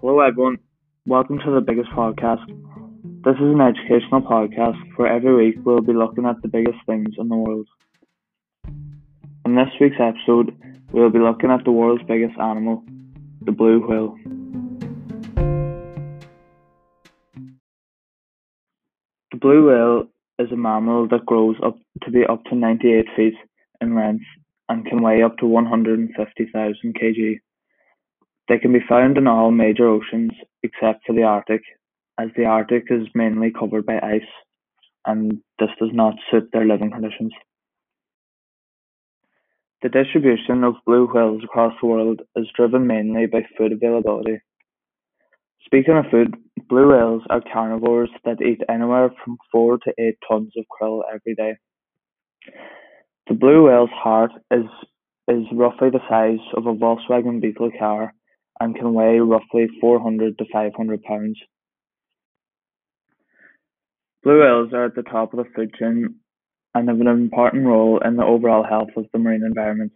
Hello, everyone. Welcome to the biggest podcast. This is an educational podcast where every week we'll be looking at the biggest things in the world. In this week's episode, we'll be looking at the world's biggest animal, the blue whale. The blue whale is a mammal that grows up to be up to 98 feet in length and can weigh up to 150,000 kg. They can be found in all major oceans except for the Arctic, as the Arctic is mainly covered by ice and this does not suit their living conditions. The distribution of blue whales across the world is driven mainly by food availability. Speaking of food, blue whales are carnivores that eat anywhere from 4 to 8 tons of krill every day. The blue whale's heart is, is roughly the size of a Volkswagen Beetle car and can weigh roughly 400 to 500 pounds. Blue whales are at the top of the food chain and have an important role in the overall health of the marine environment.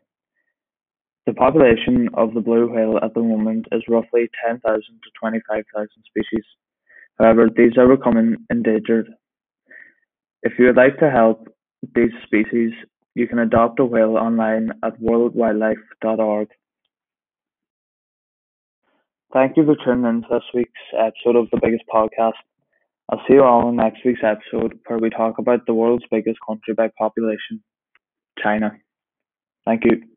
The population of the blue whale at the moment is roughly 10,000 to 25,000 species. However, these are becoming endangered. If you would like to help these species, you can adopt a whale online at worldwildlife.org. Thank you for tuning in to this week's episode of the biggest podcast. I'll see you all in next week's episode where we talk about the world's biggest country by population, China. Thank you.